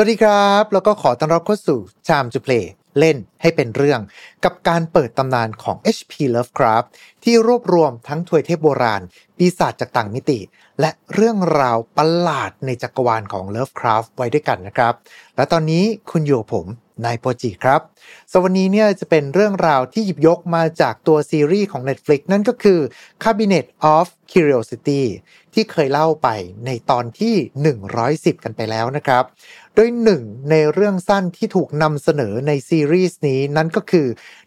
วัสดีครับ แล้วก็ขอต้อนรับเข้าสู่ชามจูเพลเล่นให้เป็นเรื่อง กับการเปิดตำนานของ HP Lovecraft ที่รวบรวมทั้งถวยเทพโบราณ ปีศาจจากต่างมิติ และเรื่องราวประหลาดในจักรวาลของ Lovecraft ไว้ด้วยกันนะครับ และตอนนี้คุณอยู่กับผม นายโปจิครับสวันนี้เนี่ยจะเป็นเรื่องราวที่หยิบยกมาจากตัวซีรีส์ของ Netflix นั่นก็คือ Cabinet of Curiosity ที่เคยเล่าไปในตอนที่ 110 กันไปแล้วนะครับ โดยหนึ่งในเรื่องสั้นที่ถูกนำเสนอในซีรีส์นี้นั่นก็คือ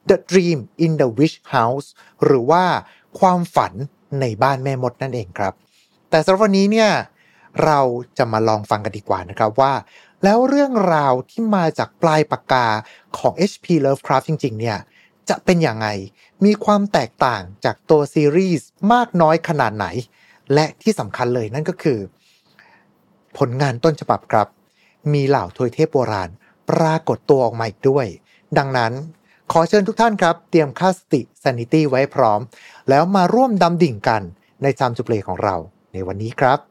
The Dream in the Witch House หรือว่าความฝันในบ้านแม่มดนั่นเองครับ แต่สำหรับวันนี้เนี่ยเราจะมาลองฟังกันดีกว่านะครับว่า แล้วเรื่องราวที่มาจากปลายปากกาของ H.P. Lovecraft จริง ๆ เนี่ย จะเป็นอย่างไง มีความแตกต่างจากตัวซีรีส์มากน้อยขนาดไหน และที่สำคัญเลยนั่นก็คือ ผลงานต้นฉบับครับ มีเหล่าทวยเทพโบราณ ปรากฏตัวออกมาอีกด้วย ดังนั้นขอเชิญทุกท่านครับ เตรียมค่าสติ sanity ไว้พร้อม แล้วมาร่วมดำดิ่งกันใน Time to Play ของเราในวันนี้ครับ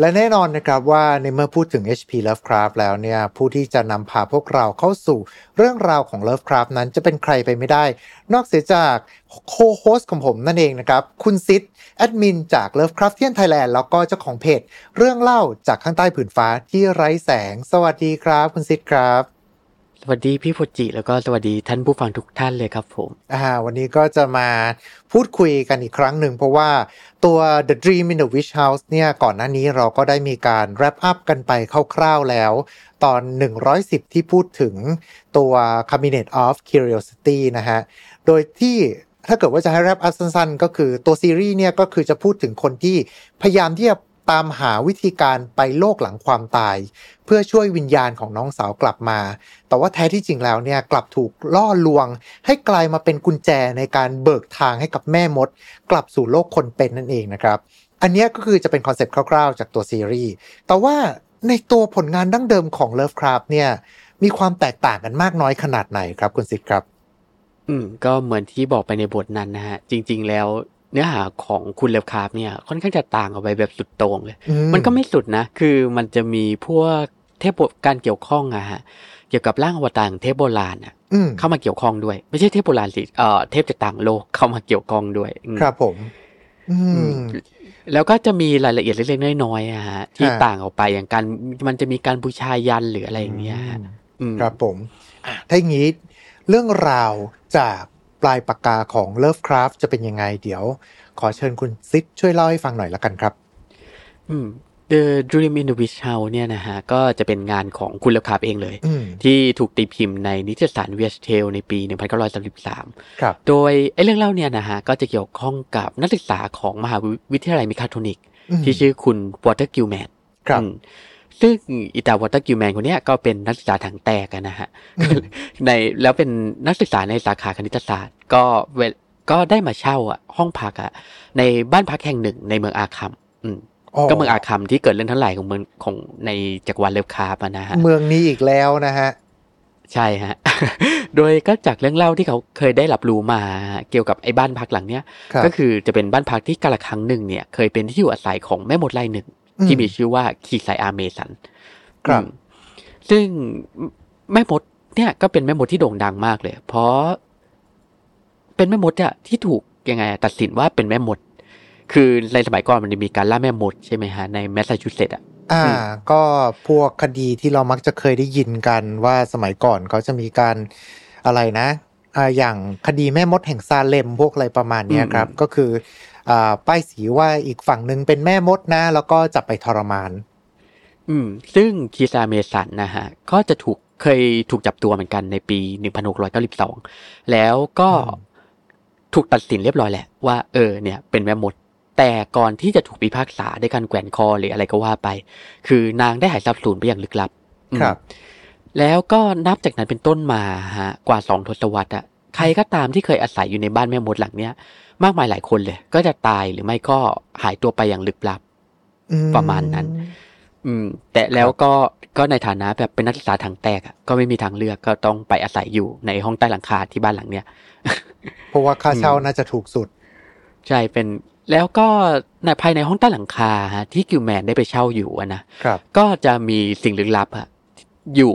และแน่นอนนะครับว่าในเมื่อพูดถึง HP Lovecraft แล้วเนี่ย ผู้ที่จะนำพาพวกเราเข้าสู่เรื่องราวของ Lovecraft นั้นจะเป็นใครไปไม่ได้ นอกเสียจากโคโฮสของผมนั่นเองนะครับ คุณซิดแอดมินจาก Lovecraftian Thailand แล้วก็เจ้าของเพจ เรื่องเล่าจากข้างใต้ผืนฟ้าที่ไร้แสง สวัสดีครับ คุณซิดครับ สวัสดีพี่โฟจิแล้วก็สวัสดีท่านผู้ฟังทุกท่านเลยครับผมอ่าวันนี้ก็จะมาพูดคุยกันอีกครั้งหนึ่งเพราะว่าตัว The Dream in the Witch House เนี่ยก่อนหน้านี้เราก็ได้มีการ wrap up กันไปคร่าวๆแล้ว ตอน 110 ที่พูดถึงตัว Cabinet of Curiosity นะฮะ โดยที่ถ้าเกิดว่าจะให้ wrap up สั้นๆ ก็คือตัวซีรีส์เนี่ยก็คือจะพูดถึงคนที่พยายามที่จะ ตามหาวิธีการไปโลกหลังความตาย เพื่อช่วยวิญญาณของน้องสาวกลับมา แต่ว่าแท้ที่จริงแล้วเนี่ยกลับถูกล่อลวง ให้กลายมาเป็นกุญแจในการเบิกทางให้กับแม่มด กลับสู่โลกคนเป็นนั่นเองนะครับ อันนี้ก็คือจะเป็น concept คร่าวๆ จากตัวซีรีส์แต่ว่าในตัวผลงานดั้งเดิมของ Lovecraft เนี่ยมีความแตกต่างกันมากน้อยขนาดไหนครับคุณสิทธิ์ครับ อืมก็เหมือนที่บอกไปในบทนั้นนะฮะ จริง ๆ แล้ว เนื้อหาของคุณ Lovecraft เนี่ยค่อนข้างจะต่างออกไปแบบสุดโต่งเลยอืมมันก็ไม่สุดนะ คือมันจะมีพวกเทพโบการเกี่ยวข้องอะฮะเกี่ยวกับร่างอวตารของเทพโบราณอะอืมเข้ามาเกี่ยวข้องด้วย ไม่ใช่เทพโบราณสิเอ่อเทพจากต่างโลกเข้ามาเกี่ยวข้องด้วยอืมครับผมอือืมมแล้วก็จะมีรายละเอียดเล็กๆน้อยๆอะฮะที่ฮะต่างออกไปอย่างการมันจะมีการบูชายันหรืออะไรอย่างเงี้ยฮะอืมครับผมอะถ้าอย่างนี้เรื่องราวจาก ปลายปากกาของ Lovecraft จะเป็นยังไง เดี๋ยว ขอเชิญคุณซิดช่วยเล่าให้ฟังหน่อยละกันครับ อืม The Dreams in the Witch House เนี่ยนะฮะ ก็จะเป็นงานของคุณ Lovecraft เองเลยอืมที่ถูกตีพิมพ์ในนิตยสาร Weird Tales ในปี 1933ครับโดยไอ้เรื่องเล่าเนี่ยนะฮะ ก็จะเกี่ยวข้องกับนักศึกษาของมหาวิทยาลัย Miskatonic อืมที่ชื่อคุณ Walter Gilman ครับ ซึ่งอีตา Walter Gilman คนเนี้ยก็เป็นนักศึกษาถังแตกอะนะฮะอืมในแล้วเป็นนักศึกษาในสาขาคณิตศาสตร์ ก็เวก็ได้มาเช่าอะ ห้องพักอะในบ้านพักแห่งหนึ่งในเมือง Arkham อืมก็เมือง Arkham ที่เกิดเรื่องทั้งหลายของเมืองของในจักรวาล Lovecraft อะนะฮะเมืองนี้อีกแล้วนะฮะใช่ฮะ โดยก็จากเรื่องเล่าที่เขาเคยได้รับรู้มาเกี่ยวกับไอ้บ้านพักหลังเนี้ยครับก็คือจะเป็นบ้านพักที่กาลครั้งหนึ่งเนี่ย เคยเป็นที่อยู่อาศัยของแม่มดรายหนึ่งอืม ที่มีชื่อว่า Keziah Mason ครับอืมซึ่งแม่มดเนี่ยก็เป็นแม่มดที่โด่งดังมากเลย เพราะเป็นแม่มดอะที่ถูกยังไงอะตัดสินว่าเป็นแม่มด คือในสมัยก่อนมันจะมีการล่าแม่มดใช่ไหมฮะในแมสซาชูเซตส์อะอ่าอืมก็พวกคดีที่เรามักจะเคยได้ยินกันว่าสมัยก่อนเขาจะมีการอะไรนะอ่าอย่างคดีแม่มดแห่งซาเลมพวกอะไรประมาณเนี้ยครับ ก็คืออ่า ป้ายสีว่าอีกฝั่งหนึ่งเป็นแม่มดนะ แล้วก็จับไปทรมาน อืม ซึ่ง Keziah Mason นะฮะ ก็จะถูกเคยถูกจับตัวเหมือนกันในปี 1692 แล้วก็อืมถูกตัดสินเรียบร้อยแหละว่าเออเนี่ยเป็นแม่มด แต่ก่อนที่จะถูกพิพากษาด้วยการแกว่นคอหรืออะไรก็ว่าไป คือนางได้หายสับสูญไปอย่างลึกลับอืมครับ แล้วก็นับจากนั้นเป็นต้นมาฮะกว่าสองทศวรรษอะ ใครก็ตามที่เคยอาศัยอยู่ในบ้านแม่มดหลังเนี้ยมากมายหลายคนเลย ก็จะตายหรือไม่ก็หายตัวไปอย่างลึกลับอืประมาณนั้นออืม แต่แล้วก็ก็ในฐานะแบบเป็นนักศึกษาทางแตกอะก็ไม่มีทางเลือกก็ต้องไปอาศัยอยู่ในห้องใต้หลังคาที่บ้านหลังเนี้ยเพราะว่าค่าเช่าอืมน่าจะถูกสุด ใช่เป็นแล้วก็ในภายในห้องใต้หลังคาฮะที่กิวแมนได้ไปเช่าอยู่อะนะครับ ก็จะมีสิ่งลึกลับอะอยู่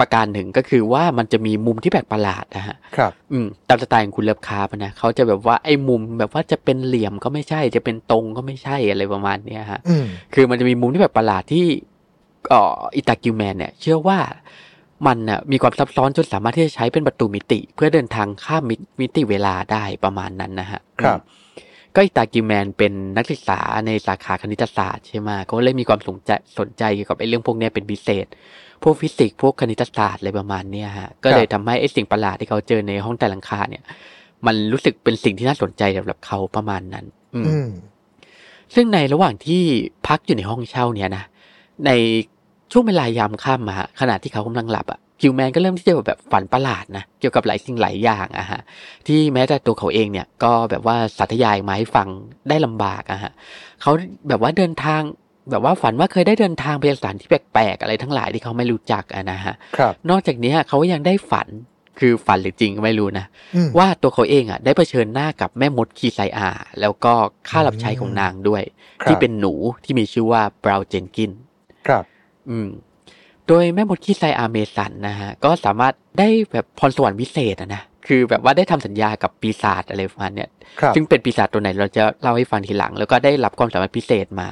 ประการหนึ่งก็คือว่ามันจะมีมุมที่แปลกประหลาดนะฮะครับอืมตามสไตล์ของคุณเลิฟคาร์ปนะเขาจะแบบว่าไอ้มุมแบบว่าจะเป็นเหลี่ยมก็ไม่ใช่ จะเป็นตรงก็ไม่ใช่อะไรประมาณเนี้ยฮะอืมคือมันจะมีมุมที่แบบประหลาดที่เอ่อไอ้ตา Gilman เนี่ย เชื่อว่ามันน่ะมีความซับซ้อนจนสามารถที่จะใช้เป็นประตูมิติ เพื่อเดินทางข้ามมิมิติเวลาได้ประมาณนั้นนะฮะครับอืมก็ไอ้ตา Gilman เป็นนักศึกษาในสาขาคณิตศาสตร์ใช่ไหมก็เลยมีความสนใจสนใจเกี่ยวกับไอ้เรื่องพวกเนี้ยเป็นพิเศษ พวกฟิสิกส์พวกคณิตศาสตร์อะไรประมาณเนี้ยฮะก็เลยทำให้ไอ้สิ่งประหลาดที่เขาเจอในห้องใต้หลังคาเนี่ย มันรู้สึกเป็นสิ่งที่น่าสนใจสำหรับเขาประมาณนั้นอืมอืมซึ่งในระหว่างที่พักอยู่ในห้องเช่าเนี่ยนะในช่วงเวลายามค่ำอะฮะขณะที่เขากำลังหลับอะคิวแมนก็เริ่มที่จะแบบฝันประหลาดนะเกี่ยวกับหลายสิ่งหลายอย่างอะฮะที่แม้แต่ตัวเขาเองเนี่ยก็แบบว่าสาธยายมาให้ฟังได้ลำบากอะฮะเขาแบบว่าเดินทาง แบบว่าฝันว่าเคยได้เดินทางไปยังสถานที่แปลกๆอะไรทั้งหลายที่เขาไม่รู้จักอะนะฮะครับ นอกจากนี้เขายังได้ฝันคือฝันหรือจริงก็ไม่รู้นะอืมว่าตัวเขาเองอะ ได้เผชิญหน้ากับแม่มด Keziah แล้วก็ข้ารับใช้ของนางด้วยครับที่เป็นหนูที่มีชื่อว่า Brown Jenkin ครับ อืม โดยแม่มด Keziah Mason นะฮะ ก็สามารถได้แบบพรสวรรค์วิเศษอะนะคือแบบว่าได้ทำสัญญากับปีศาจอะไรประมาณเนี้ยครับซึ่งเป็นปีศาจตัวไหนเราจะเล่าให้ฟังทีหลัง แล้วก็ได้รับความสามารถพิเศษมา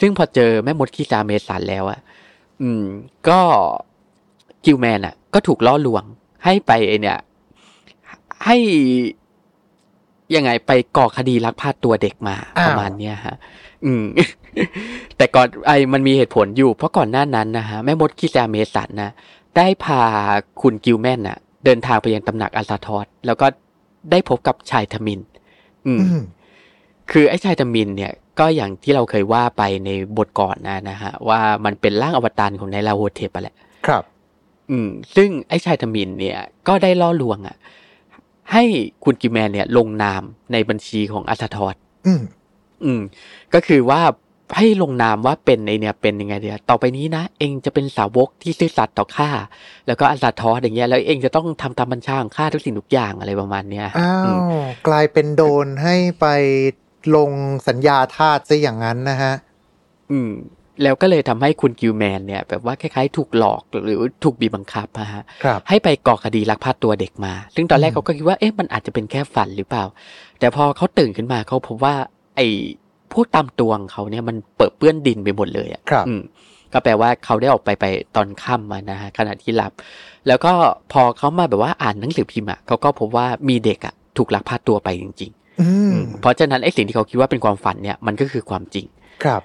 ซึ่งพอเจอแม่มด Keziah Mason แล้วอะอืม ก็Gilman อะก็ถูกล่อลวง ให้ไปไอเนี่ย ให้ยังไงไปก่อคดีลักพาตัวเด็กมาอ้าวประมาณเนี้ยฮะ อืม แต่ก่อนไอมันมีเหตุผลอยู่ เพราะก่อนหน้านั้นนะฮะแม่มด Keziah Mason นะได้พาคุณ Gilman น่ะ เดินทางไปยังตำหนัก Azathoth แล้วก็ได้พบกับชายทมิฬ อืมอืมคือไอ้ชายทมิฬเนี่ย ก็อย่างที่เราเคยว่าไปในบทก่อนนะนะฮะ ว่ามันเป็นร่างอวตารของ Nyarlathotep อะแหละ ครับ อืม ซึ่งไอ้ชายทมิฬเนี่ย ก็ได้ล่อลวงอะ ให้คุณ Gilman เนี่ย ลงนามในบัญชีของ Azathoth อืม อืม ก็คือว่าให้ลงนามว่าเป็นไอเนี่ยเป็นยังไงเดียต่อไปนี้นะ เอ็งจะเป็นสาวกที่ซื่อสัตย์ต่อข้าแล้วก็ Azathoth อย่างเงี้ยแล้วเอ็งจะต้องทำตามบัญชาของข้าทุกสิ่งทุกอย่างอะไรประมาณเนี้ยอ้าอืมวกลายเป็นโดนให้ไป ลงสัญญาทาสซะอย่างนั้นนะฮะ อืม แล้วก็เลยทำให้คุณกิลแมนเนี่ย แบบว่าคล้ายๆ ถูกหลอกหรือถูกบีบบังคับอะฮะครับให้ไปก่อคดีลักพาตัวเด็กมา ซึ่งตอนแรกอืมเขาก็คิดว่า เอ๊ะ มันอาจจะเป็นแค่ฝันหรือเปล่า แต่พอเขาตื่นขึ้นมาเขาพบว่า ไอ้พวกตามตัวของเขาเนี่ยมันเปิดเปื้อนดินไปหมดเลยอะครับอืมก็แปลว่าเขาได้ออกไปไปตอนค่ำมานะฮะขณะที่หลับ แล้วก็พอเขามาแบบว่าอ่านหนังสือพิมพ์อะเขาก็พบว่ามีเด็กอะถูกลักพาตัวไปจริงอืๆมอืม เพราะฉะนั้นไอ้สิ่งที่เขาคิดว่าเป็นความฝันเนี่ยมันก็คือความจริงครับ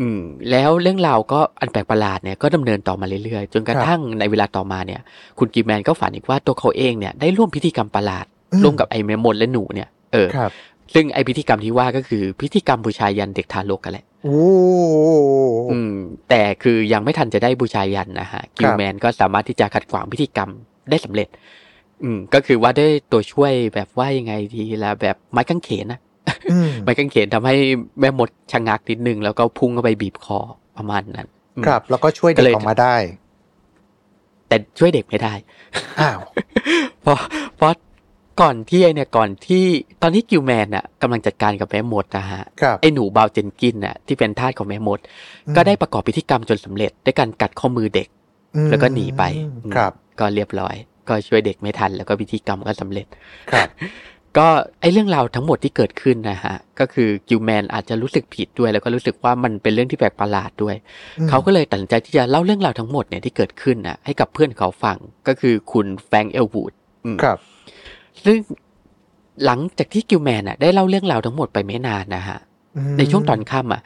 อืม แล้วเรื่องราวก็อันแปลกประหลาดเนี่ยก็ดำเนินต่อมาเรื่อยๆ จนกระทั่งในเวลาต่อมาเนี่ย คุณกิมแมนก็ฝันอีกว่าตัวเขาเองเนี่ยได้ร่วมพิธีกรรมประหลาดอืมร่วมกับไอ้แมมมดและหนูเนี่ยเออครับซึ่งไอ้พิธีกรรมที่ว่าก็คือพิธีกรรมบูชายันเด็กทารกกันแหละโอ้อืม แต่คือยังไม่ทันจะได้บูชายันนะฮะกิลแมนก็สามารถที่จะขัดขวางพิธีกรรมได้สำเร็จ อืม ก็คือว่าได้ตัวช่วยแบบว่ายังไงดีละแบบไม้กางเขนนะอืมไม้กางเขนทำให้แม่มดชะงักนิดนึงแล้วก็พุ่งเข้าไปบีบคอประมาณนั้นอืมครับ แล้วก็ช่วยก็เด็กเลยออกมาได้ แต่ช่วยเด็กไม่ได้อ้าวเพราะเพราะก่อนที่ไอเนี่ยก่อนที่ตอนที่กิลแมนน่ะกำลังจัดการกับแม่มดนะฮะครับไอหนูบาวเจนกินน่ะที่เป็นทาสของแม่มด ก็ได้ประกอบพิธีกรรมจนสำเร็จด้วยการกัดข้อมือเด็กอืมแล้วก็หนีไปครับอืมก็เรียบร้อย ก็ช่วยเด็กไม่ทัน แล้วก็พิธีกรรมก็สำเร็จครับ ก็ไอเรื่องราวทั้งหมดที่เกิดขึ้นนะฮะ ก็คือกิลแมนอาจจะรู้สึกผิดด้วย แล้วก็รู้สึกว่ามันเป็นเรื่องที่แปลกประหลาดด้วยอืมเขาก็เลยตัดสินใจที่จะเล่าเรื่องราวทั้งหมดเนี่ยที่เกิดขึ้นน่ะให้กับเพื่อนเขาฟังก็คือคุณแฟรงค์เอลวูดอืมครับ ซึ่งหลังจากที่กิลแมนน่ะ ได้เล่าเรื่องราวทั้งหมดไปไม่นานนะฮะมในช่วงตอนค่ำอะ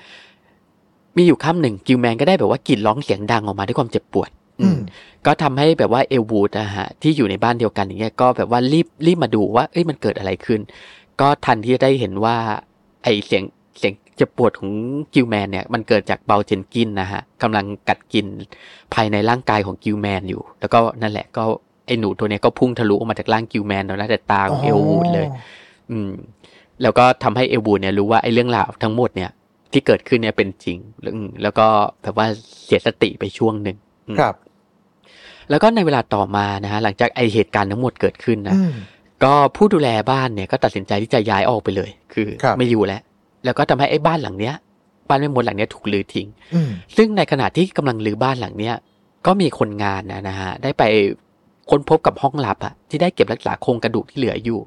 มีอยู่ค่ำหนึ่ง Gilman ก็ได้แบบว่ากรีดร้องเสียงดังออกมาด้วยความเจ็บปวดอืม ก็ทำให้แบบว่า Elwood อะฮะที่อยู่ในบ้านเดียวกันอย่างเงี้ยก็แบบว่ารีบรีบมาดูว่า เอ้ยมันเกิดอะไรขึ้น ก็ทันที่จะได้เห็นว่า ไอเสียงเสียงเจ็บปวดของ Gilman เนี่ยมันเกิดจาก Brown Jenkin นะฮะกำลังกัดกินภายในร่างกายของ Gilman อยู่ แล้วก็นั่นแหละก็ไอหนูตัวเนี้ยก็พุ่งทะลุออกมาจากร่าง Gilman ต่อหน้าต่อตาของ Elwood เลย อืม แล้วก็ทำให้เอลวูดเนี่ยรู้ว่าไอ้เรื่องราวทั้งหมดเนี่ย ที่เกิดขึ้นเนี่ยเป็นจริงอืมแล้วก็แบบว่าเสียสติไปช่วงหนึ่งอืมครับ แล้วก็ในเวลาต่อมานะฮะหลังจากไอเหตุการณ์ทั้งหมดเกิดขึ้นนะอืมก็ผู้ดูแลบ้านเนี่ยก็ตัดสินใจที่จะย้ายออกไปเลย คือครับไม่อยู่แล้ว แล้วก็ทำให้ไอ้บ้านหลังเนี้ยบ้านแม่มดหลังเนี้ยถูกลือทิ้งอืมซึ่งในขณะที่กำลังลือบ้านหลังเนี้ยก็มีคนงานนะนะฮะได้ไป ค้นพบกับห้องลับอะที่ได้เก็บรักษาโครงกระดูกที่เหลืออยู่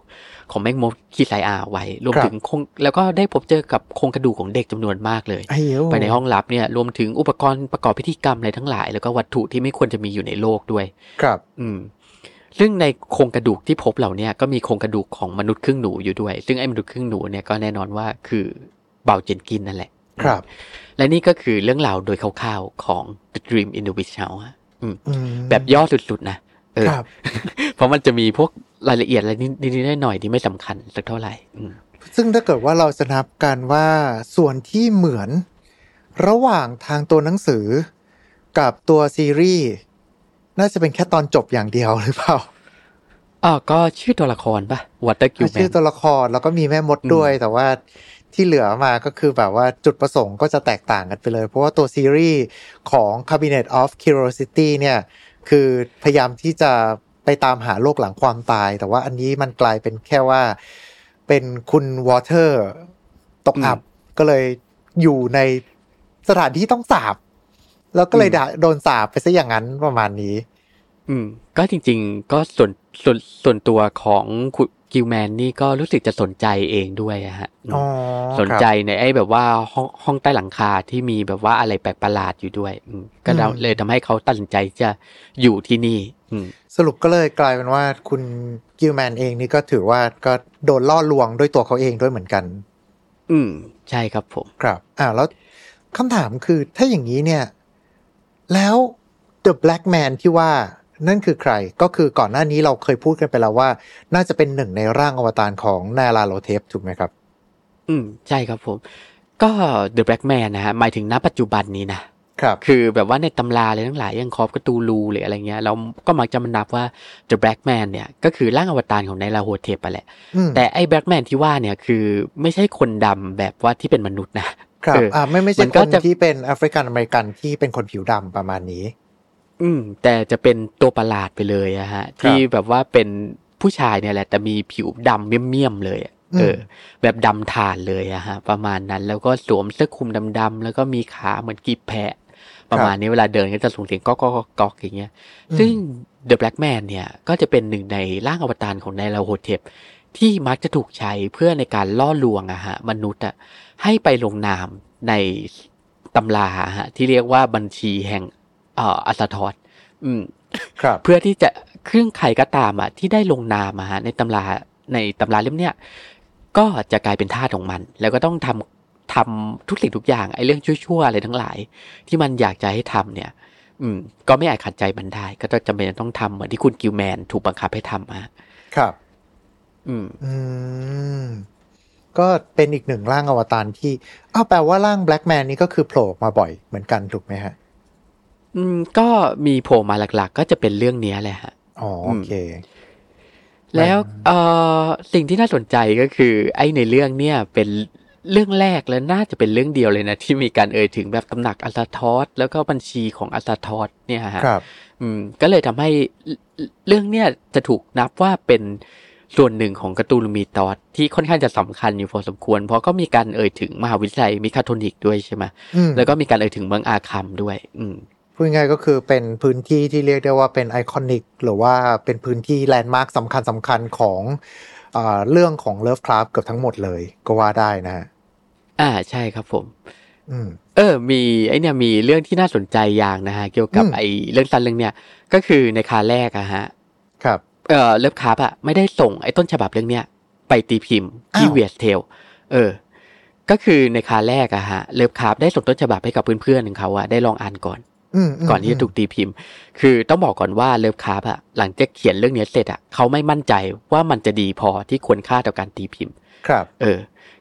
ของแมงมดคีไซอาไว้ รวมครับถึงโครงแล้วก็ได้พบเจอกับโครงกระดูกของเด็กจำนวนมากเลยไอ้เหี้ยไปในห้องลับเนี่ยรวมถึงอุปกรณ์ประกอบพิธีกรรมอะไรทั้งหลาย แล้วก็วัตถุที่ไม่ควรจะมีอยู่ในโลกด้วย ครับ อืมซึ่งในโครงกระดูกที่พบเหล่าเนี้ยก็มีโครงกระดูกของมนุษย์ครึ่งหนูอยู่ด้วย ซึ่งไอ้มนุษย์ครึ่งหนูเนี่ยก็แน่นอนว่าคือเบาเจนกินนั่นแหละ ครับ และนี่ก็คือเรื่องราวโดยคร่าวๆของ The Dream in the Witch House อะอืมอืมแบบย่อสุดๆนะ เออครับเพราะมันจะมีพวกรายละเอียดอะไรนิดๆหน่อยๆที่ไม่สำคัญสักเท่าไหร่อืมซึ่งถ้าเกิดว่าเราจะนับกันว่าส่วนที่เหมือน ระหว่างทางตัวหนังสือ กับตัวซีรีส์น่าจะเป็นแค่ตอนจบอย่างเดียวหรือเปล่าอ๋อก็ชื่อตัวละครปะ Water Q ชื่อ Man ตัวละครแล้วก็มีแม่มดด้วย แต่ว่าที่เหลือมาก็คือแบบว่าจุดประสงค์ก็จะแตกต่างกันไปเลย เพราะว่าตัวซีรีส์ของ Cabinet of Curiosity เนี่ย คือพยายามที่จะไปตามหาโลกหลังความตาย แต่ว่าอันนี้มันกลายเป็นแค่ว่า เป็นคุณ Walter ตกอับก็เลยอยู่ในสถานที่ต้องสาป แล้วก็เลยดันโดนสาปไปซะอย่างนั้นประมาณนี้ อืม ก็จริง ๆ ก็ส่วนส่วนส่วนตัวของคุณ Gilman นี่ก็รู้สึกจะสนใจเองด้วยอะฮะอืมอ๋อสนใจในไอ้แบบว่าห้องห้องใต้หลังคาที่มีแบบว่าอะไรแปลกประหลาดอยู่ด้วยอืมก็เลยทำให้เขาตัดสินใจจะอยู่ที่นี่อืมสรุปก็เลยกลายเป็นว่าคุณกิลแมนเองนี่ก็ถือว่าก็โดนล่อลวงด้วยตัวเขาเองด้วยเหมือนกัน อืม ใช่ครับผมครับอ่าแล้วคำถามคือถ้าอย่างนี้เนี่ย แล้ว The Black Man ที่ว่า นั่นคือใครก็คือก่อนหน้านี้เราเคยพูดกันไปแล้วว่า น่าจะเป็นหนึ่งในร่างอวตารของ Nyarlathotep ถูกไหมครับ อืมใช่ครับผม ก็ The Black Man นะฮะหมายถึงณปัจจุบันนี้นะครับคือแบบว่าในตำราอะไรทั้งหลายอย่าง Call of Cthulhu หรืออะไรเงี้ยเราก็มักจะมานับว่า The Black Man เนี่ยก็คือร่างอวตารของ Nyarlathotep ไปแหละอืมแต่ไอ้ Black Man ที่ว่าเนี่ยคือไม่ใช่คนดำแบบว่าที่เป็นมนุษย์นะครับเอออ่อ่าไม่ไม่ใช่มันคก็นจะที่เป็นแอฟริกันอเมริกันที่เป็นคนผิวดำประมาณนี้ อืม แต่จะเป็นตัวประหลาดไปเลยอะฮะ ที่แบบว่าเป็นผู้ชายเนี่ยแหละ แต่มีผิวดำเมี่ยมๆเลยอะเออ แบบดำถ่านเลยอะฮะ ประมาณนั้นแล้วก็สวมเสื้อคลุมดำๆแล้วก็มีขาเหมือนกีบแพะ ประมาณนี้เวลาเดินก็จะส่งเสียงก๊อกก๊อกก๊อกก๊อกอย่างเงี้ยอืมซึ่ง The Black Man เนี่ย ก็จะเป็นหนึ่งในร่างอวตารของไนลาโฮเทปที่มักจะถูกใช้เพื่อในการล่อลวงอะฮะ มนุษย์อะให้ไปลงนามในตำราอะฮะที่เรียกว่าบัญชีแห่งเอ่ออัสทอสอืมครับ เพื่อที่จะเครื่องใครก็ตามอะที่ได้ลงนามอะฮะในตำราในตำราเล่มเนี้ยก็จะกลายเป็นทาสของมัน แล้วก็ต้องทำทำทุกสิ่งทุกอย่างไอ้เรื่องชั่วๆอะไรทั้งหลาย ที่มันอยากจะให้ทำเนี่ย อืม ก็ไม่อาจขัดใจมันได้ ก็จำเป็นต้องทำเหมือนที่คุณกิลแมนถูกบังคับให้ทำอะครับ อืม อืมก็เป็นอีกหนึ่งร่างอวตารที่อ้าวแปลว่าร่างแบล็กแมนนี่ก็คือโผล่มาบ่อยเหมือนกันถูกไหมฮะ อืมก็มีโผล่มาหลัก ๆ ก็จะเป็นเรื่องเนี้ยแหละฮะอ๋อโอเค แล้วเอ่อสิ่งที่น่าสนใจก็คือ ไอ้ในเรื่องเนี่ยเป็นเรื่องแรกและน่าจะเป็นเรื่องเดียวเลยนะ ที่มีการเอ่ยถึงแบบตำหนักอัลซาทอสแล้วก็บัญชีของอัลซาทอสเนี่ยฮะครับ อืม ก็เลยทำให้เรื่องเนี่ยจะถูกนับว่าเป็นส่วนหนึ่งของ Cthulhu Mythos ที่ค่อนข้างจะสำคัญอยู่พอสมควร เพราะก็มีการเอ่ยถึงมหาวิทยาลัย Miskatonic ด้วยใช่ไหมอืมแล้วก็มีการเอ่ยถึงเมืองอาคัมด้วย อืม พูดง่ายๆก็คือเป็นพื้นที่ที่เรียกได้ว่าเป็น iconic หรือว่าเป็นพื้นที่แลนด์มาร์คสำคัญสำคัญของอาเรื่องของ Lovecraft เกือบทั้งหมดเลยก็ว่าได้นะฮะอ่าใช่ครับผมอืมเออ มีไอเนี่ยมีเรื่องที่น่าสนใจอย่างนะฮะ เกี่ยวกับอืมไอเรื่องสั้นเรื่องเนี้ยก็คือในคราแรกอะฮะ ครับ เออ Lovecraft อะไม่ได้ส่งไอ้ต้นฉบับเรื่องเนี้ยไปตีพิมพ์ที่อ้าวเวียสเทลเออ ก็คือในคราแรกอะฮะ Lovecraft ได้ส่งต้นฉบับให้กับเพื่อนๆของเขาอะได้ลองอ่านก่อนอืมม ก่อนที่จะถูกตีพิมพ์ คือต้องบอกก่อนว่า Lovecraft อะหลังจากเขียนเรื่องเนี้ยเสร็จอะเขาไม่มั่นใจว่ามันจะดีพอที่ควรค่าต่อการตีพิมพ์ ครับ เออ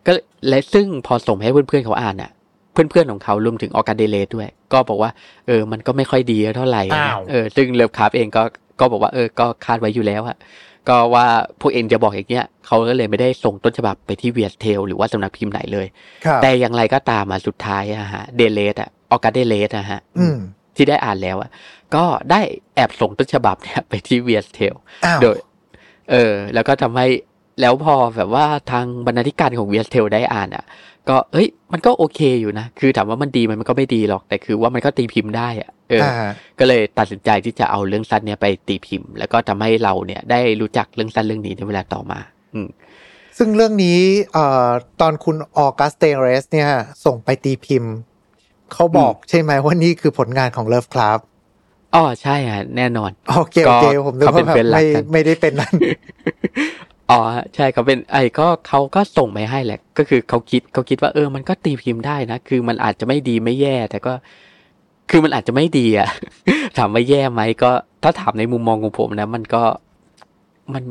ก็และซึ่งพอส่งให้เพื่อนๆเขาอ่านอะเพื่อนๆของเขารวมถึง August Derleth ด้วย ก็บอกว่า เออ มันก็ไม่ค่อยดีเท่าไหร่นะอ้าวเออซึ่ง Lovecraft เองก็ก็บอกว่าเออก็คาดไว้อยู่แล้วอะก็ว่าพวกเอ็งจะบอกอย่างเงี้ยเขาก็เลยไม่ได้ส่งต้นฉบับไปที่ Weird Tales หรือว่าสำนักพิมพ์ไหนเลยครับแต่อย่างไรก็ตามมาสุดท้ายอะฮะ Derleth อะ August Derleth อะฮะอืม ที่ได้อ่านแล้วอะก็ได้แอบส่งต้นฉบับเนี่ยไปที่ Weird Tales อ้าวโดย เออ แล้วก็ทำให้แล้วพอแบบว่าทางบรรณาธิการของ Weird Tales ได้อ่านอะ ก็เอ้ย มันก็โอเคอยู่นะ คือถามว่ามันดีมันมันก็ไม่ดีหรอก แต่คือว่ามันก็ตีพิมพ์ได้อะเออออ่าก็เลยตัดสินใจที่จะเอาเรื่องสั้นเนี่ยไปตีพิมพ์ แล้วก็ทำให้เราเนี่ยได้รู้จักเรื่องสั้นเรื่องนี้ในเวลาต่อมา อืมซึ่งเรื่องนี้เอ่อตอนคุณออกัสเตเรสเนี่ย ส่งไปตีพิมพ์ เขาบอกใช่ไหมว่านี่คือผลงานของเลิฟคราฟอ๋อใช่ฮะแน่นอนโอเคโอเคก็ผมนึกเขาเป็ว่านแบบเพื่อนรักไม่กันไม่ได้เป็นนั้นอ๋อใช่เขาเป็นไอ้ก็เขาก็ส่งไปให้แหละ ก็คือเขาคิดเขาคิดว่าเออมันก็ตีพิมพ์ได้นะ คือมันอาจจะไม่ดีไม่แย่ แต่ก็ คือมันอาจจะไม่ดีอะถามว่าแย่ไหมก็ ถ้าถามในมุมมองของผมนะ มันก็มัน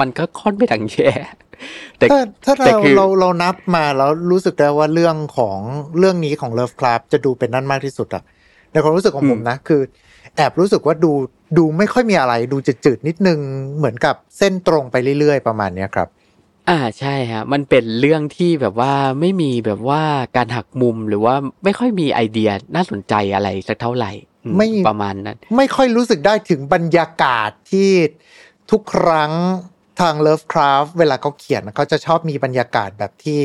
มันก็ค่อนไปทางแย่ แต่ถ้าถ้าแต่เราคือเราเรานับมาแล้วรู้สึกได้ว่าเรื่องของเรื่องนี้ของเลิฟคราฟจะดูเป็นนั่นมากที่สุดอะในความรู้สึกของผมนะ คือ แอบรู้สึกว่าดูดูไม่ค่อยมีอะไร ดูจืดๆนิดนึงเหมือนกับเส้นตรงไปเรื่อยๆ ประมาณเนี้ยครับอ่าใช่ฮะมันเป็นเรื่องที่แบบว่าไม่มีแบบว่าการหักมุมหรือว่าไม่ค่อยมีไอเดียน่าสนใจอะไรสักเท่าไหร่อืไม่ประมาณนั้น ไม่ค่อยรู้สึกได้ถึงบรรยากาศที่ทุกครั้ง ทาง Lovecraft เวลาเขาเขียนเขาจะชอบมีบรรยากาศแบบที่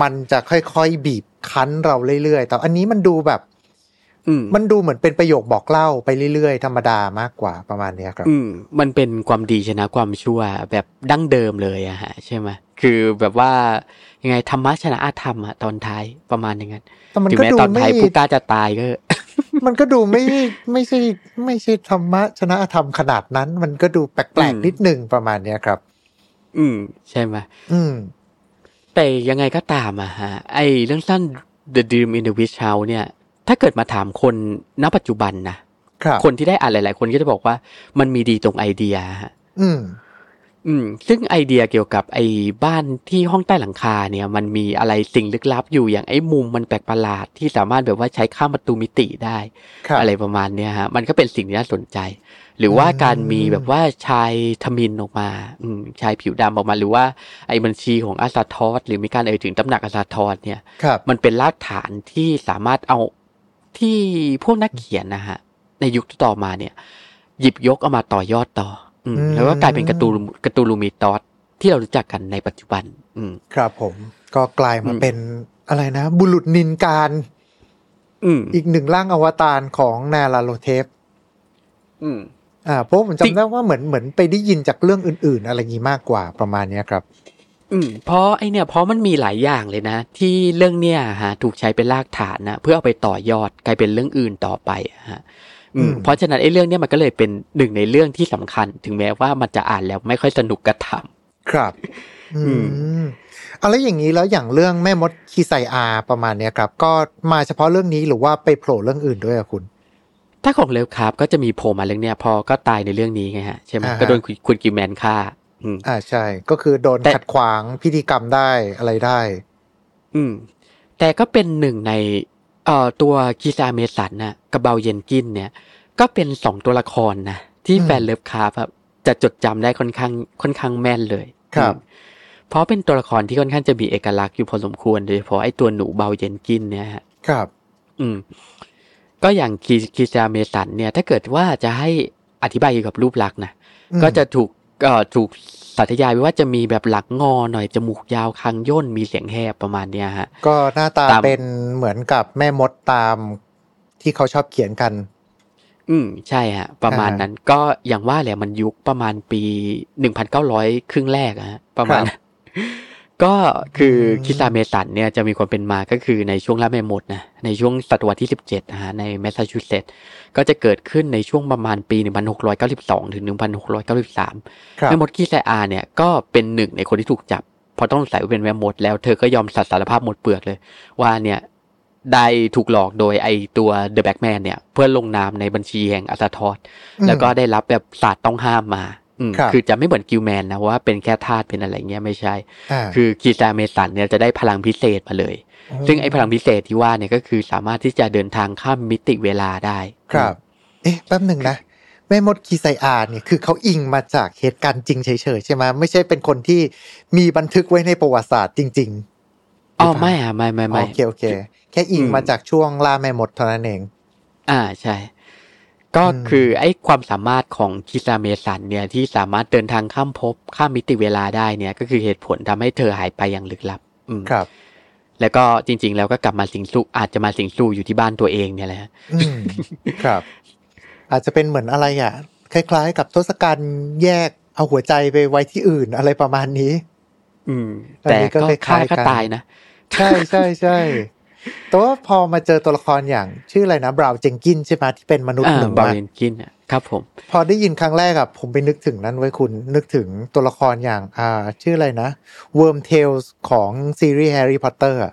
มันจะค่อยๆบีบคั้นเราเรื่อยๆ แต่อันนี้มันดูแบบอืมมันดูเหมือนเป็นประโยคบอกเล่าไปเรื่อยๆ ธรรมดามากกว่าประมาณเนี้ยครับ อืมมันเป็นความดีชนะความชั่วแบบดั้งเดิมเลยอะฮะใช่ไหมคือแบบว่ายังไงธรรมะชนะอาธรรมอะตอนท้ายประมาณอย่างนั้นแต่มันถึงก็แม้ดูตอนไม่ท้ายผู้กล้าจะตายก็ มันก็ดูไม่ไม่ใช่ไม่ใช่ธรรมะชนะธรรมขนาดนั้น มันก็ดูแปลอืกมๆนิดนึงประมาณเนี้ยครับ อืม ใช่ไหมอืม แต่ยังไงก็ตามอะฮะ ไอเรื่องสั้น The Dream in the Witch House เนี่ย ถ้าเกิดมาถามคนณปัจจุบันนะครับคนที่ได้อ่านหลาย ๆ คนก็จะบอกว่ามันมีดีตรงไอเดียฮะอืม อืมซึ่งไอเดียเกี่ยวกับไอ้บ้านที่ห้องใต้หลังคาเนี่ย มันมีอะไรสิ่งลึกลับอยู่อย่างไอ้มุมมันแปลกประหลาดที่สามารถแบบว่าใช้ข้ามประตูมิติได้ครับอะไรประมาณเนี้ยฮะมันก็เป็นสิ่งที่น่าสนใจ หรือว่าอืมการมีแบบว่าชายทมินออกมา อืมชายผิวดำออกมา หรือว่าไอ้บัญชีของอาซาทอสหรือมีการเอ่ยถึงตำหนักอาซาทอสเนี่ยครับมันเป็นรากฐานที่สามารถเอาที่พวกนักเขียนนะฮะในยุคต่อมาเนี่ย หยิบยกเอามาต่อยอดต่ออืมอืม แล้วก็กลายเป็นการ์ตูนการ์ตูนลูมิตอสที่เรารู้จักกันในปัจจุบัน อืม ครับผม ก็กลายมาอืมเป็นอะไรนะ บุรุษนินการอืมอีกหนึ่งร่างอวตารของนาลาโลเทปอืม อ่าเพราะผมจริงจำได้ว่าเหมือนเหมือนไปได้ยินจากเรื่องอื่น ๆ อะไรงี้มากกว่าประมาณเนี้ยครับ อืม เพราะไอเนี่ยเพราะมันมีหลายอย่างเลยนะ ที่เรื่องเนี่ยฮะ ถูกใช้เป็นรากฐานนะเพื่อเอาไปต่อยอดกลายเป็นเรื่องอื่นต่อไปอะฮะอืมอืม เพราะฉะนั้นไอ้เรื่องเนี้ยมันก็เลยเป็นหนึ่งในเรื่องที่สำคัญ ถึงแม้ว่ามันจะอ่านแล้วไม่ค่อยสนุกกระทครับอือืมอะไรอย่างนี้แล้วอย่างเรื่องแม่มดคีไซอาประมาณเนี้ยครับ ก็มาเฉพาะเรื่องนี้หรือว่าไปโผล่เรื่องอื่นด้วยอะคุณำถ้าของเลวครับ ก็จะมีโผล่มาเรื่องเนี้ยพอก็ตายในเรื่องนี้ไงฮะใช่ไหมอ่าฮะก็โดนคุณคุณ Gilman ฆ่าอืมอ่าใช่ ก็คือโดนแต่ขัดขวางพิธีกรรมได้อะไรได้ อืม แต่ก็เป็นหนึ่งใน เอ่อตัว Keziah Masonนะกับ Brown Jenkin เนี่ย ก็เป็นสองตัวละครนะที่อืมแฟน Lovecraft อะจะจดจำได้ค่อนข้างค่อนข้างแม่นเลยครับอืมเพราะเป็นตัวละครที่ค่อนข้างจะมีเอกลักษณ์อยู่พอสมควรโดยเฉพาะไอ้ตัวหนู Brown Jenkin เนี่ยฮะครับ อืม ก็อย่างคีคีซาเมสันเนี่ย ถ้าเกิดว่าจะให้อธิบายเกี่ยวกับรูปลักษณ์นะอืมก็จะถูก เอ่อถูกสัตยายไว้ว่าจะมีแบบหลักงอหน่อยจมูกยาวคางย่นมีเสียงแหบประมาณเนี้ยฮะ ก็หน้าตาตามเป็นเหมือนกับแม่มดตามที่เขาชอบเขียนกัน อืมใช่ฮะ ประมาณอ่านั้นก็อย่างว่าแหละมันยุคประมาณปีหนึ่งพันเก้าร้อยครึ่งแรกอะฮะประมาณครับนั้น ก็คืออืม Keziah Mason เนี่ยจะมีความเป็นมาก็คือในช่วงล่าแม่มดนะในช่วงศตวรรษที่สิบเจ็ดนะฮะในแมสซาชูเซตส์ก็จะเกิดขึ้นในช่วงประมาณปีหนึ่งพันหกร้อยเก้าสิบสองถึงหนึ่งพันหกร้อยเก้าสิบสามครับแม่มด Keziah เนี่ยก็เป็นหนึ่งในคนที่ถูกจับเพราะต้องสงสัยว่าเป็นแม่มดแล้วเธอก็ยอมสัตย์สารภาพหมดเปลือกเลย ว่าเนี่ยได้ถูกหลอกโดยไอตัว The Black Man เนี่ย เพื่อลงนามในบัญชีแห่งอัลตาทอสอืมแล้วก็ได้รับแบบศาสตร์ต้องห้ามมาอืม ครับคือจะไม่เหมือน Gilman นะว่าเป็นแค่ทาสเป็นอะไรเงี้ยไม่ใช่อ่าคือ Keziah Mason เนี่ยจะได้พลังพิเศษมาเลย ซึ่งไอ้พลังพิเศษที่ว่าเนี่ยก็คือสามารถที่จะเดินทางข้ามมิติเวลาได้ ครับ เอ๊ะแป๊บหนึ่งนะแม่มด Keziah เนี่ยคือเขาอิงมาจากเหตุการณ์จริงเฉยๆใช่ไหมไม่ใช่เป็นคนที่มีบันทึกไว้ในประวัติศาสตร์จริงอ๋อไม่อะไม่ไม่ๆไม่โอเคโอเค แค่อิงอืมมาจากช่วงล่าแม่มดเท่านั้นเอง อ่าใช่ ก็อืมคือไอ้ความสามารถของคิซาเมสันเนี่ยที่สามารถเดินทางข้ามภพข้ามมิติเวลาได้เนี่ย ก็คือเหตุผลทำให้เธอหายไปอย่างลึกลับ อืมครับ แล้วก็จริง ๆ แล้วก็กลับมาสิงสู่อาจจะมาสิงสู่อยู่ที่บ้านตัวเองเนี่ยแหละอืมครับ อาจจะเป็นเหมือนอะไรอะ คล้าย ๆ กับทศกัณฐ์แยกเอาหัวใจไปไว้ที่อื่นอะไรประมาณนี้ อืมอันแต่นี้ก็ก็คล้ายๆฆ่าก็กันตายนะ ใช่ใช่ใช่ แต่ว่าพอมาเจอตัวละครอย่างชื่ออะไรนะบราวน์เจงกินใช่ไหมที่เป็นมนุษย์อ่าหนูบาอะเรนกินอะครับผม พอได้ยินครั้งแรกอะผมไปนึกถึงนั้นไว้คุณนึกถึงตัวละครอย่างอ่า ชื่ออะไรนะ Worm Tales ของซีรีส์ Harry Potter อะ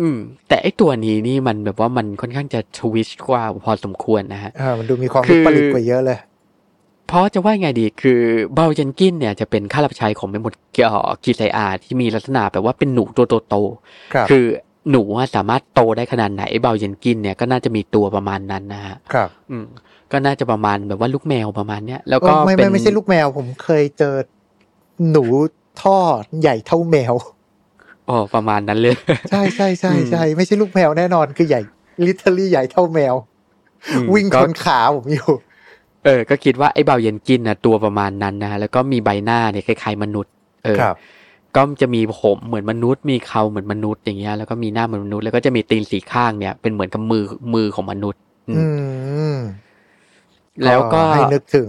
อืม แต่ไอ้ตัวนี้นี่มันแบบว่ามันค่อนข้างจะทวิชกว่าพอสมควรนะฮะอ่ามันดูมีความคือวิปริตกว่าเยอะเลยเพราะจะว่าไงดีคือบาเรนกินเนี่ยจะเป็นข้าราชการของแม่มดเกี่ยวKeziah ที่มีลักษณะแบบว่าเป็นหนูตัวโตๆครับคือ หนูอะสามารถโตได้ขนาดไหนไอ้ Brown Jenkin เนี่ยก็น่าจะมีตัวประมาณนั้นนะฮะครับ อืมก็น่าจะประมาณแบบว่าลูกแมวประมาณเนี้ยแล้วก็เออไม่เป็ไม่ไม่ใช่ลูกแมว ผมเคยเจอหนูท่อใหญ่เท่าแมวอ๋อประมาณนั้นเลย ใช่ใช่ใช่อืมใช่ไม่ใช่ลูกแมวแน่นอนคือใหญ่ literally ใหญ่เท่าแมวอืมวิ่งก็ชนขาผมอยู่เออ ก็คิดว่าไอ้ Brown Jenkin นะตัวประมาณนั้นนะแล้วก็มีใบหน้าเนี่ยคล้ายๆมนุษย์ เออครับ ก็จะมีผมเหมือนมนุษย์ มีเขาเหมือนมนุษย์อย่างเงี้ยแล้วก็มีหน้าเหมือนมนุษย์แล้วก็จะมีตีนสีข้างเนี่ยเป็นเหมือนกับมือมือของมนุษย์ อืมอืมแล้วก็ให้นึกถึง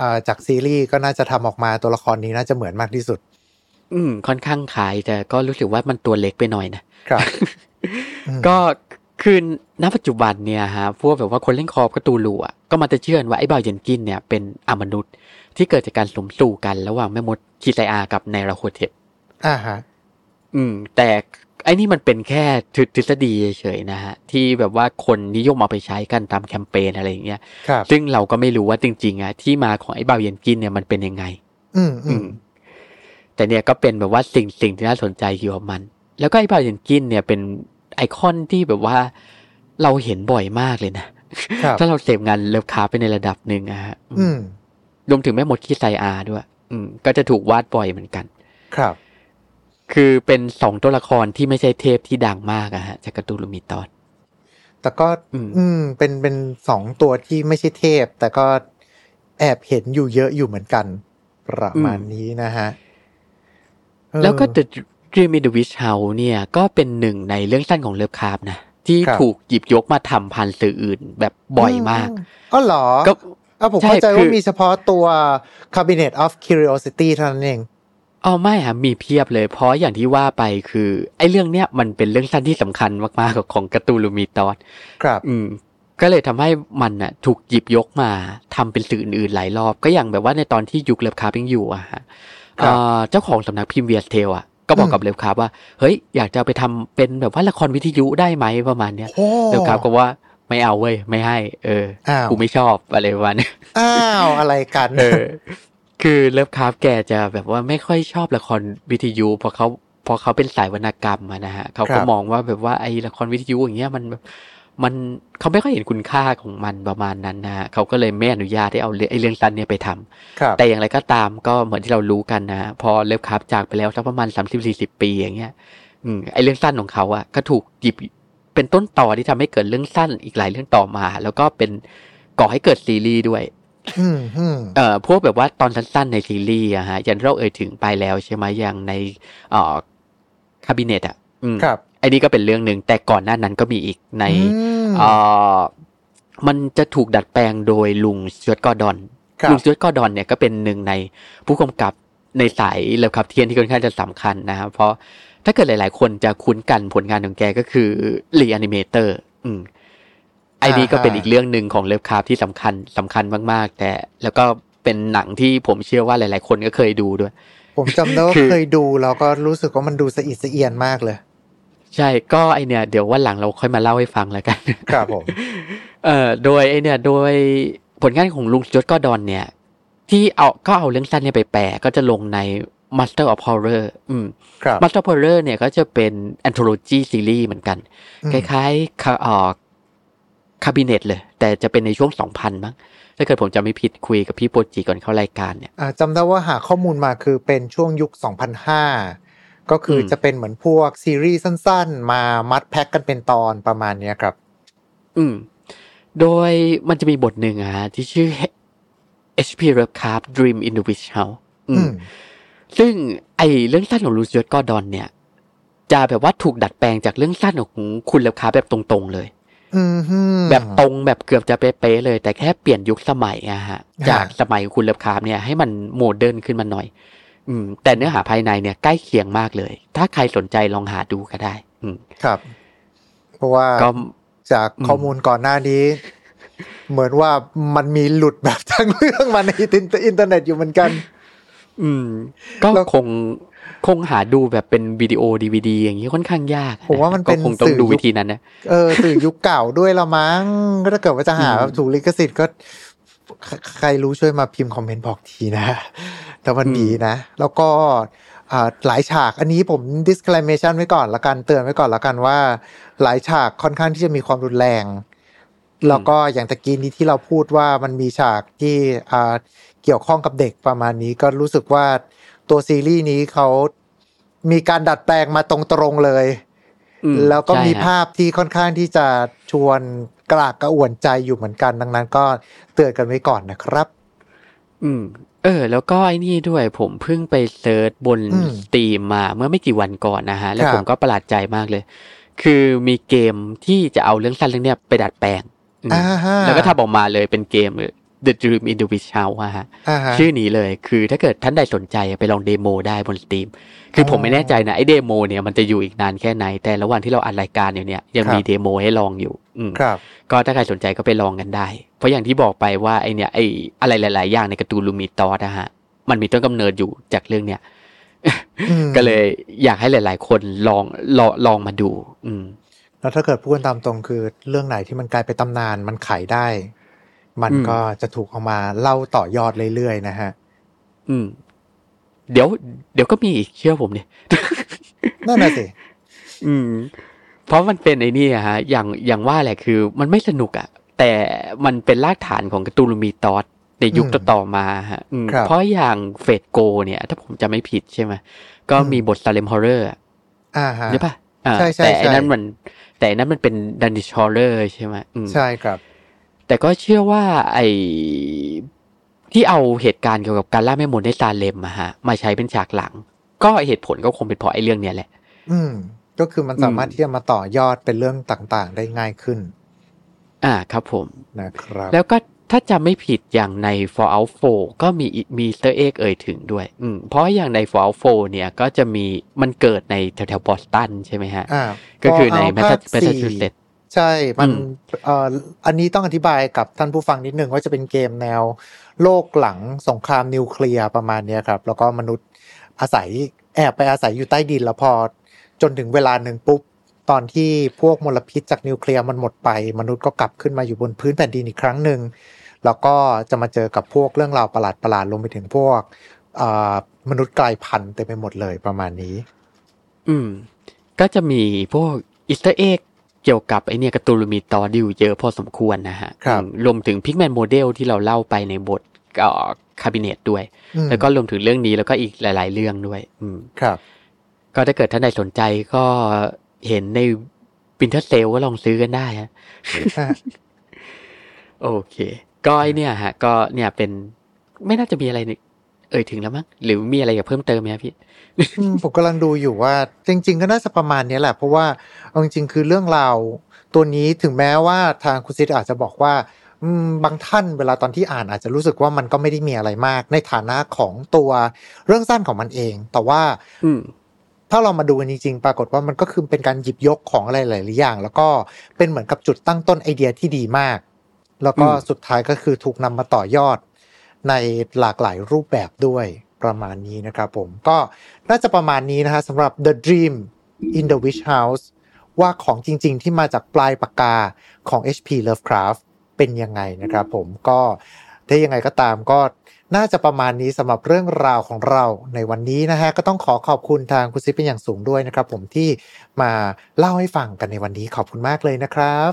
อ่าจากซีรีส์ก็น่าจะทำออกมาตัวละครนี้น่าจะเหมือนมากที่สุด อืม ค่อนข้างขายแต่ก็รู้สึกว่ามันตัวเล็กไปหน่อยนะครับอืมก็คือณปัจจุบันเนี่ยฮะพวกแบบว่าคนเล่นคอร์กระตูลูอะก็มาจะเชื่อว่าไอ้บาวเยนกินเนี่ยเป็นอมนุษย์ที่เกิดจากการสมสู่กันระหว่างแม่มดคีไซอากับไนราโคเทป อ่าฮะอืม แต่ไอ้นี่มันเป็นแค่ทฤษฎีเฉยๆนะฮะ ที่แบบว่าคนนิยมเอาไปใช้กันตามแคมเปญอะไรอย่างเงี้ยครับซึ่งเราก็ไม่รู้ว่าจริงๆอะที่มาของไอ้บาวเยนกินเนี่ยมันเป็นยังไง อืมอือืมมแต่เนี่ยก็เป็นแบบว่าสิ่งสิ่งที่น่าสนใจเกี่ยวกับมัน แล้วก็ไอ้บาวเยนกินเนี่ยเป็นไอคอนที่แบบว่าเราเห็นบ่อยมากเลยนะครับถ้าเราเสพงาน Lovecraft ไปในระดับหนึ่งอะฮะอืมรวมถึงแม่มด Keziah ด้วย อืม ก็จะถูกวาดบ่อยเหมือนกัน ครับ คือเป็นสองตัวละครที่ไม่ใช่เทพที่ดังมากอะฮะจาก Cthulhu Mythosแต่ก็อืมอืม เป็นเป็นสองตัวที่ไม่ใช่เทพ แต่ก็แอบเห็นอยู่เยอะอยู่เหมือนกัน ประมาณนี้นะฮะเออแล้วก็ The Dream in the Witch House เนี่ย ก็เป็นหนึ่งในเรื่องสั้นของ Lovecraft นะ ที่ครับถูกหยิบยกมาทำผ่านสื่ออื่นแบบบ่อยมากอ๋อเหรอก็อะผมใช่เข้าใจคืว่ามีเฉพาะตัว Cabinet of Curiosity เท่านั้นเอง อ๋อไม่ครับมีเพียบเลย เพราะอย่างที่ว่าไปคือ ไอ้เรื่องเนี้ยมันเป็นเรื่องสั้นที่สำคัญมากๆของ Cthulhu Mythos ครับ อืมก็เลยทำให้มันน่ะ ถูกหยิบยกมาทำเป็นสื่ออื่นๆหลายรอบ ก็อย่างแบบว่าในตอนที่ยุค Lovecraft ยังอยู่อะฮะครับเอ่อเจ้าของสำนักพิมพ์ Weird Tales อะก็บอกอืมกับ Lovecraft ว่า เฮ้ย อยากจะเอาไปทำเป็นแบบว่าละครวิทยุได้ไหมประมาณเนี้ยโอ้ Lovecraft ก็ว่าไม่เอาเว้ยไม่ให้ เอออ้าวกูไม่ชอบอะไรประมาณเนี้ยอ้าวอะไรกันเออ คือ Lovecraft แกจะแบบว่าไม่ค่อยชอบละครวิทยุเพราะเขาเพราะเขาเป็นสายวรรณกรรมอะนะฮะเขาก็ครับมองว่าแบบว่าไอ้ละครวิทยุอย่างเงี้ยมันแบบมันเขาไม่ค่อยเห็นคุณค่าของมันประมาณนั้นนะฮะเขาก็เลยไม่อนุญาตให้เอาเรื่องไอ้เรื่องสั้นเนี่ยไปทำครับแต่อย่างไรก็ตามก็เหมือนที่เรารู้กันนะฮะพอเลิฟคราฟจากไปแล้วสักประมาณสามสิบสี่สิบปีอย่างเงี้ยอืมไอ้เรื่องสั้นของเขาอะก็ถูกหยิบเป็นต้นต่อที่ทำให้เกิดเรื่องสั้นอีกหลายเรื่องต่อมา แล้วก็เป็นก่อให้เกิดซีรีส์ด้วยอืมอืม เอ่อพวกแบบว่าตอนสั้นๆในซีรีส์อะฮะอย่างที่เราเอ่ยถึงไปแล้วใช่ไหมอย่างในเอ่อคาบิเนตอะอืมครับไอ้นี่ก็เป็นเรื่องหนึ่งแต่ก่อนหน้านั้นก็มีอีกในอืมเอ่อมันจะถูกดัดแปลงโดยลุง Stuart Gordon ครับลุง Stuart Gordon เนี่ยก็เป็นหนึ่งในผู้กำกับในสาย Lovecraftian ที่ค่อนข้างจะสำคัญนะครับเพราะถ้าเกิดหลาย ๆ คนจะคุ้นกันผลงานของแกก็คือ Re-Animator อืม ไอ้นี่ก็เป็นอีกเรื่องหนึ่งของ Lovecraft ที่สำคัญสำคัญมาก ๆ แต่แล้วก็เป็นหนังที่ผมเชื่อว่าหลาย ๆ คนก็เคยดูด้วย ผมจำได้ว่าคือเคยดูแล้วก็รู้สึกว่ามันดูสะอิดสะเอียนมากเลย ใช่ก็ไอเนี่ยเดี๋ยววันหลังเราค่อยมาเล่าให้ฟังแล้วกัน ครับผม เอ่อโดยไอเนี่ยโดยผลงานของลุงจดก็ดอนเนี่ย ที่เอาก็เอาเรื่องสั้นเนี่ยไปแปลก็จะลงใน Master of Horror อืมครับ Master of Horror เนี่ยก็จะเป็น anthology series เหมือนกันอืมคล้ายๆคาเอ่อ คาบิเนตเลย แต่จะเป็นในช่วงสองพันมั้งถ้าเกิดผมจะไม่ผิดคุยกับพี่โปรจีก่อนเข้ารายการเนี่ยอ่าจำได้ว่าหาข้อมูลมาคือเป็นช่วงยุค 2005 ก็คืออมจะเป็นเหมือนพวกซีรีส์สั้นๆ มามัดแพ็กกันเป็นตอนประมาณเนี้ยครับ อืม โดยมันจะมีบทหนึ่งอะฮะที่ชื่อ HP Lovecraft Dream in the Witch House อือืมมซึ่งไอเรื่องสั้นของลูเซียสกอร์ดอนเนี่ย จะแบบว่าถูกดัดแปลงจากเรื่องสั้นของคุณเลวคาแบบตรงๆเลยอืมฮึ แบบตรงแบบเกือบจะเป๊ะๆเลย แต่แค่เปลี่ยนยุคสมัยอะฮะอ่าจากสมัยคุณเลวคาเนี่ยให้มันmodern ขึ้นมาหน่อย อืม แต่เนื้อหาภายในเนี่ยใกล้เคียงมากเลย ถ้าใครสนใจลองหาดูก็ได้ อืมครับ เพราะว่าก็จากอืมข้อมูลก่อนหน้านี้ เหมือนว่ามันมีหลุดแบบทั้งเรื่องมาในอินเทอร์เน็ตอยู่เหมือนกัน อืม ก็แล้วคง คงหาดูแบบเป็นวิดีโอดีวีดีอย่างนี้ค่อนข้างยากผมว่ามันเป็นก็คงต้องสื่อดูยุควิธีนั้นนะเออสื่อยุคเก่าด้วยละมั้งก็ถ้าเกิดว่าจะหาอืมถูกลิขสิทธิ์ก็ใครใครรู้ช่วยมาพิมพ์คอมเมนต์บอกทีนะ แต่มันดีนะ แล้วก็อ่าหลายฉากอันนี้ผม disclamation ไว้ก่อนละกันเตือนไว้ก่อนละกันว่า หลายฉากค่อนข้างที่จะมีความรุนแรง แล้วก็อย่างตะกี้นี้ที่เราพูดว่ามันมีฉากที่อ่าเกี่ยวข้องกับเด็กประมาณนี้ก็รู้สึกว่า ตัวซีรีส์นี้เขามีการดัดแปลงมาตรงๆเลยอืมแล้วก็ใช่มีฮะภาพที่ค่อนข้างที่จะชวนกระอักกระอ่วนใจอยู่เหมือนกัน ดังนั้นก็เตือนกันไว้ก่อนนะครับ อืม เออ แล้วก็ไอ้นี่ด้วยผมเพิ่งไป search บนอืม Steam มาเมื่อไม่กี่วันก่อนนะฮะ แล้วครับผมก็ประหลาดใจมากเลย คือมีเกมที่จะเอาเรื่องสั้นเรื่องเนี้ยไปดัดแปลงอืมอ่าฮะแล้วก็ทำออกมาเลยเป็นเกม The Dream in the Witch House อะฮะอ่าฮะชื่อนี้เลยคือถ้าเกิดท่านใดสนใจไปลอง demo ได้บน Steam คือออผมไม่แน่ใจนะไอ demo เนี่ยมันจะอยู่อีกนานแค่ไหน แต่ระหว่างที่เราอัดรายการอยู่เนี่ยยังครับมี demo ให้ลองอยู่อืมครับ ก็ถ้าใครสนใจก็ไปลองกันได้ เพราะอย่างที่บอกไปว่าไอเนี่ยไออะไรหลาย ๆ อย่างในการ์ตูนลูมิตอสนะฮะมันมีต้นกำเนิดอยู่จากเรื่องเนี้ยอืมก็เลยอยากให้หลาย ๆ คนลองลองลองมาดู อืมแล้วถ้าเกิดพูดกันตามตรงคือเรื่องไหนที่มันกลายเป็นตำนานมันขายได้ มันอืมก็จะถูกเอามาเล่าต่อยอดเรื่อยๆนะฮะ อืม เดี๋ยว เดี๋ยวก็มีอีกเชื่อผมเนี่ยนั่นน่ะสิอืม เพราะมันเป็นไอ้นี่อะฮะ อย่างอย่างว่าแหละคือ มันไม่สนุกอะแต่มันเป็นรากฐานของ Cthulhu Mythos ในยุคอืมต่อๆมาฮะอืมครับเพราะอย่าง Fate GO เนี่ย ถ้าผมจะไม่ผิดใช่ไหมก็อืมมีบท Salem Horrorอ่าฮะใช่ปะอ่าใช่ใช่แต่อันนั้นใช่มัน แต่อันนั้นมันเป็น Dunwich Horror ใช่ไหมอืมใช่ครับ แต่ก็เชื่อว่าไอ้ที่เอาเหตุการณ์เกี่ยวกับการล่าแม่มดในซาเลมอะฮะ มาใช้เป็นฉากหลัง ก็เหตุผลก็คงเป็นเพราะไอ้เรื่องเนี้ยแหละ อืม ก็คือมันสามารถอืมที่จะมาต่อยอดเป็นเรื่องต่างๆ ได้ง่ายขึ้น อ่าครับผมนะครับ แล้วก็ถ้าจำไม่ผิดอย่างใน Fallout 4 ก็มีมี Easter egg เอ่ยถึงด้วย อืมเพราะอย่างใน Fallout 4 เนี่ยก็จะมีมันเกิดในแถวๆบอสตันใช่ไหมฮะอ่าก็คือในพแมสภาคสี่ Massachusetts ใช่ มันอืมเอ่ออันนี้ต้องอธิบายกับท่านผู้ฟังนิดนึงว่าจะเป็นเกมแนวโลกหลังสงครามนิวเคลียร์ประมาณเนี้ยครับ แล้วก็มนุษย์อาศัยแอบไปอาศัยอยู่ใต้ดินแล้วพอ จนถึงเวลาหนึ่งปุ๊บ ตอนที่พวกมลพิษจากนิวเคลียร์มันหมดไป มนุษย์ก็กลับขึ้นมาอยู่บนพื้นแผ่นดินอีกครั้งหนึ่งแล้วก็จะมาเจอกับพวกเรื่องราวประหลาดประหลาดๆรวมไปถึงพวกเอ่อมนุษย์กลายพันธุ์เต็มไปหมดเลยประมาณนี้ อืม ก็จะมีพวก Easter egg เกี่ยวกับไอเนี่ย Cthulhu Mythos อยู่เยอะพอสมควรนะฮะครับอืมรวมถึง Pickman's Model ที่เราเล่าไปในบทเอ่อคาบิเนตด้วยอืมแล้วก็รวมถึงเรื่องนี้แล้วก็อีกหลาย ๆ เรื่องด้วย อืมครับ ก็ถ้าเกิดท่านใดสนใจก็เห็นในวินเทอร์เซลก็ลองซื้อกันได้ฮะอะโอเคก็ไอเนี่ยฮะ ก็เนี่ยเป็นไม่น่าจะมีอะไรนี่เอ่ยถึงแล้วมั้งหรือมีอะไรอยากเพิ่มเติมไหมครับพี่อืม ผมกำลังดูอยู่ว่า จริง ๆ ก็น่าจะประมาณเนี้ยแหละ เพราะว่าเอาจริง ๆ คือเรื่องราวตัวนี้ถึงแม้ว่าทางคุณซิดอาจจะบอกว่าอืมบางท่านเวลาตอนที่อ่านอาจจะรู้สึกว่ามันก็ไม่ได้มีอะไรมาก ในฐานะของตัวเรื่องสั้นของมันเอง แต่ว่าอืมถ้าเรามาดูกันจริงๆ ปรากฏว่ามันก็คือเป็นการหยิบยกของอะไรหลายๆอย่าง แล้วก็เป็นเหมือนกับจุดตั้งต้นไอเดียที่ดีมาก แล้วก็อืมสุดท้ายก็คือถูกนำมาต่อยอดในหลากหลายรูปแบบด้วย ประมาณนี้นะครับผม ก็น่าจะประมาณนี้นะฮะสำหรับ The Dream in the Witch House ว่าของจริง ๆ ที่มาจากปลายปากกาของ H.P. Lovecraft เป็นยังไงนะครับผมก็ถ้ายังไงก็ตามก็น่าจะประมาณนี้สำหรับเรื่องราวของเราในวันนี้นะฮะก็ต้องขอขอบคุณทางคุณซิปเป็นอย่างสูงด้วยนะครับ ผมที่มาเล่าให้ฟังกันในวันนี้ขอบคุณมากเลยนะครับ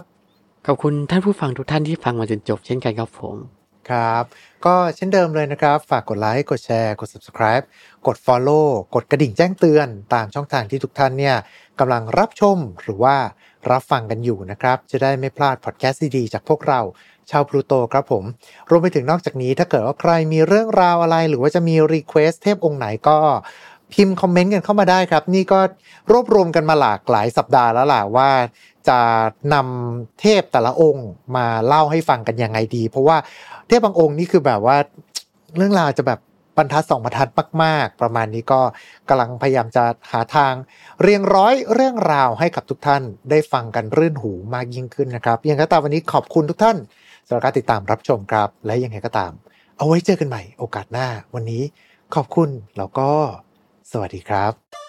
ขอบคุณท่านผู้ฟังทุกท่านที่ฟังมาจนจบเช่นกันครับผม ครับ ก็เช่นเดิมเลยนะครับ ฝากกดไลค์ กดแชร์ กด subscribe กด follow กดกระดิ่งแจ้งเตือน ตามช่องทางที่ทุกท่านเนี่ยกำลังรับชมหรือว่ารับฟังกันอยู่นะครับ จะได้ไม่พลาดพอดแคสต์ดีๆจากพวกเราชาวพลูโตครับผม รวมไปถึงนอกจากนี้ถ้าเกิดว่าใครมีเรื่องราวอะไร หรือว่าจะมี request เทพองค์ไหนก็พิมพ์คอมเมนต์กันเข้ามาได้ครับ นี่ก็รวบรวมกันมาหลากหลายสัปดาห์แล้วล่ะว่า จะนำเทพแต่ละองค์มาเล่าให้ฟังกันยังไงดี เพราะว่าเทพบางองค์นี่คือแบบว่าเรื่องราวจะแบบบรรทัดสองบรรทัดมาก ๆ ประมาณนี้ก็กำลังพยายามจะหาทาง เรียงร้อยเรื่องราวให้กับทุกท่านได้ฟังกันรื่นหูมากยิ่งขึ้นนะครับยังไงก็ตามวันนี้ขอบคุณทุกท่านสำหรับการติดตามรับชมครับ และยังไงก็ตาม เอาไว้เจอกันใหม่โอกาสหน้า วันนี้ขอบคุณแล้วก็ สวัสดีครับ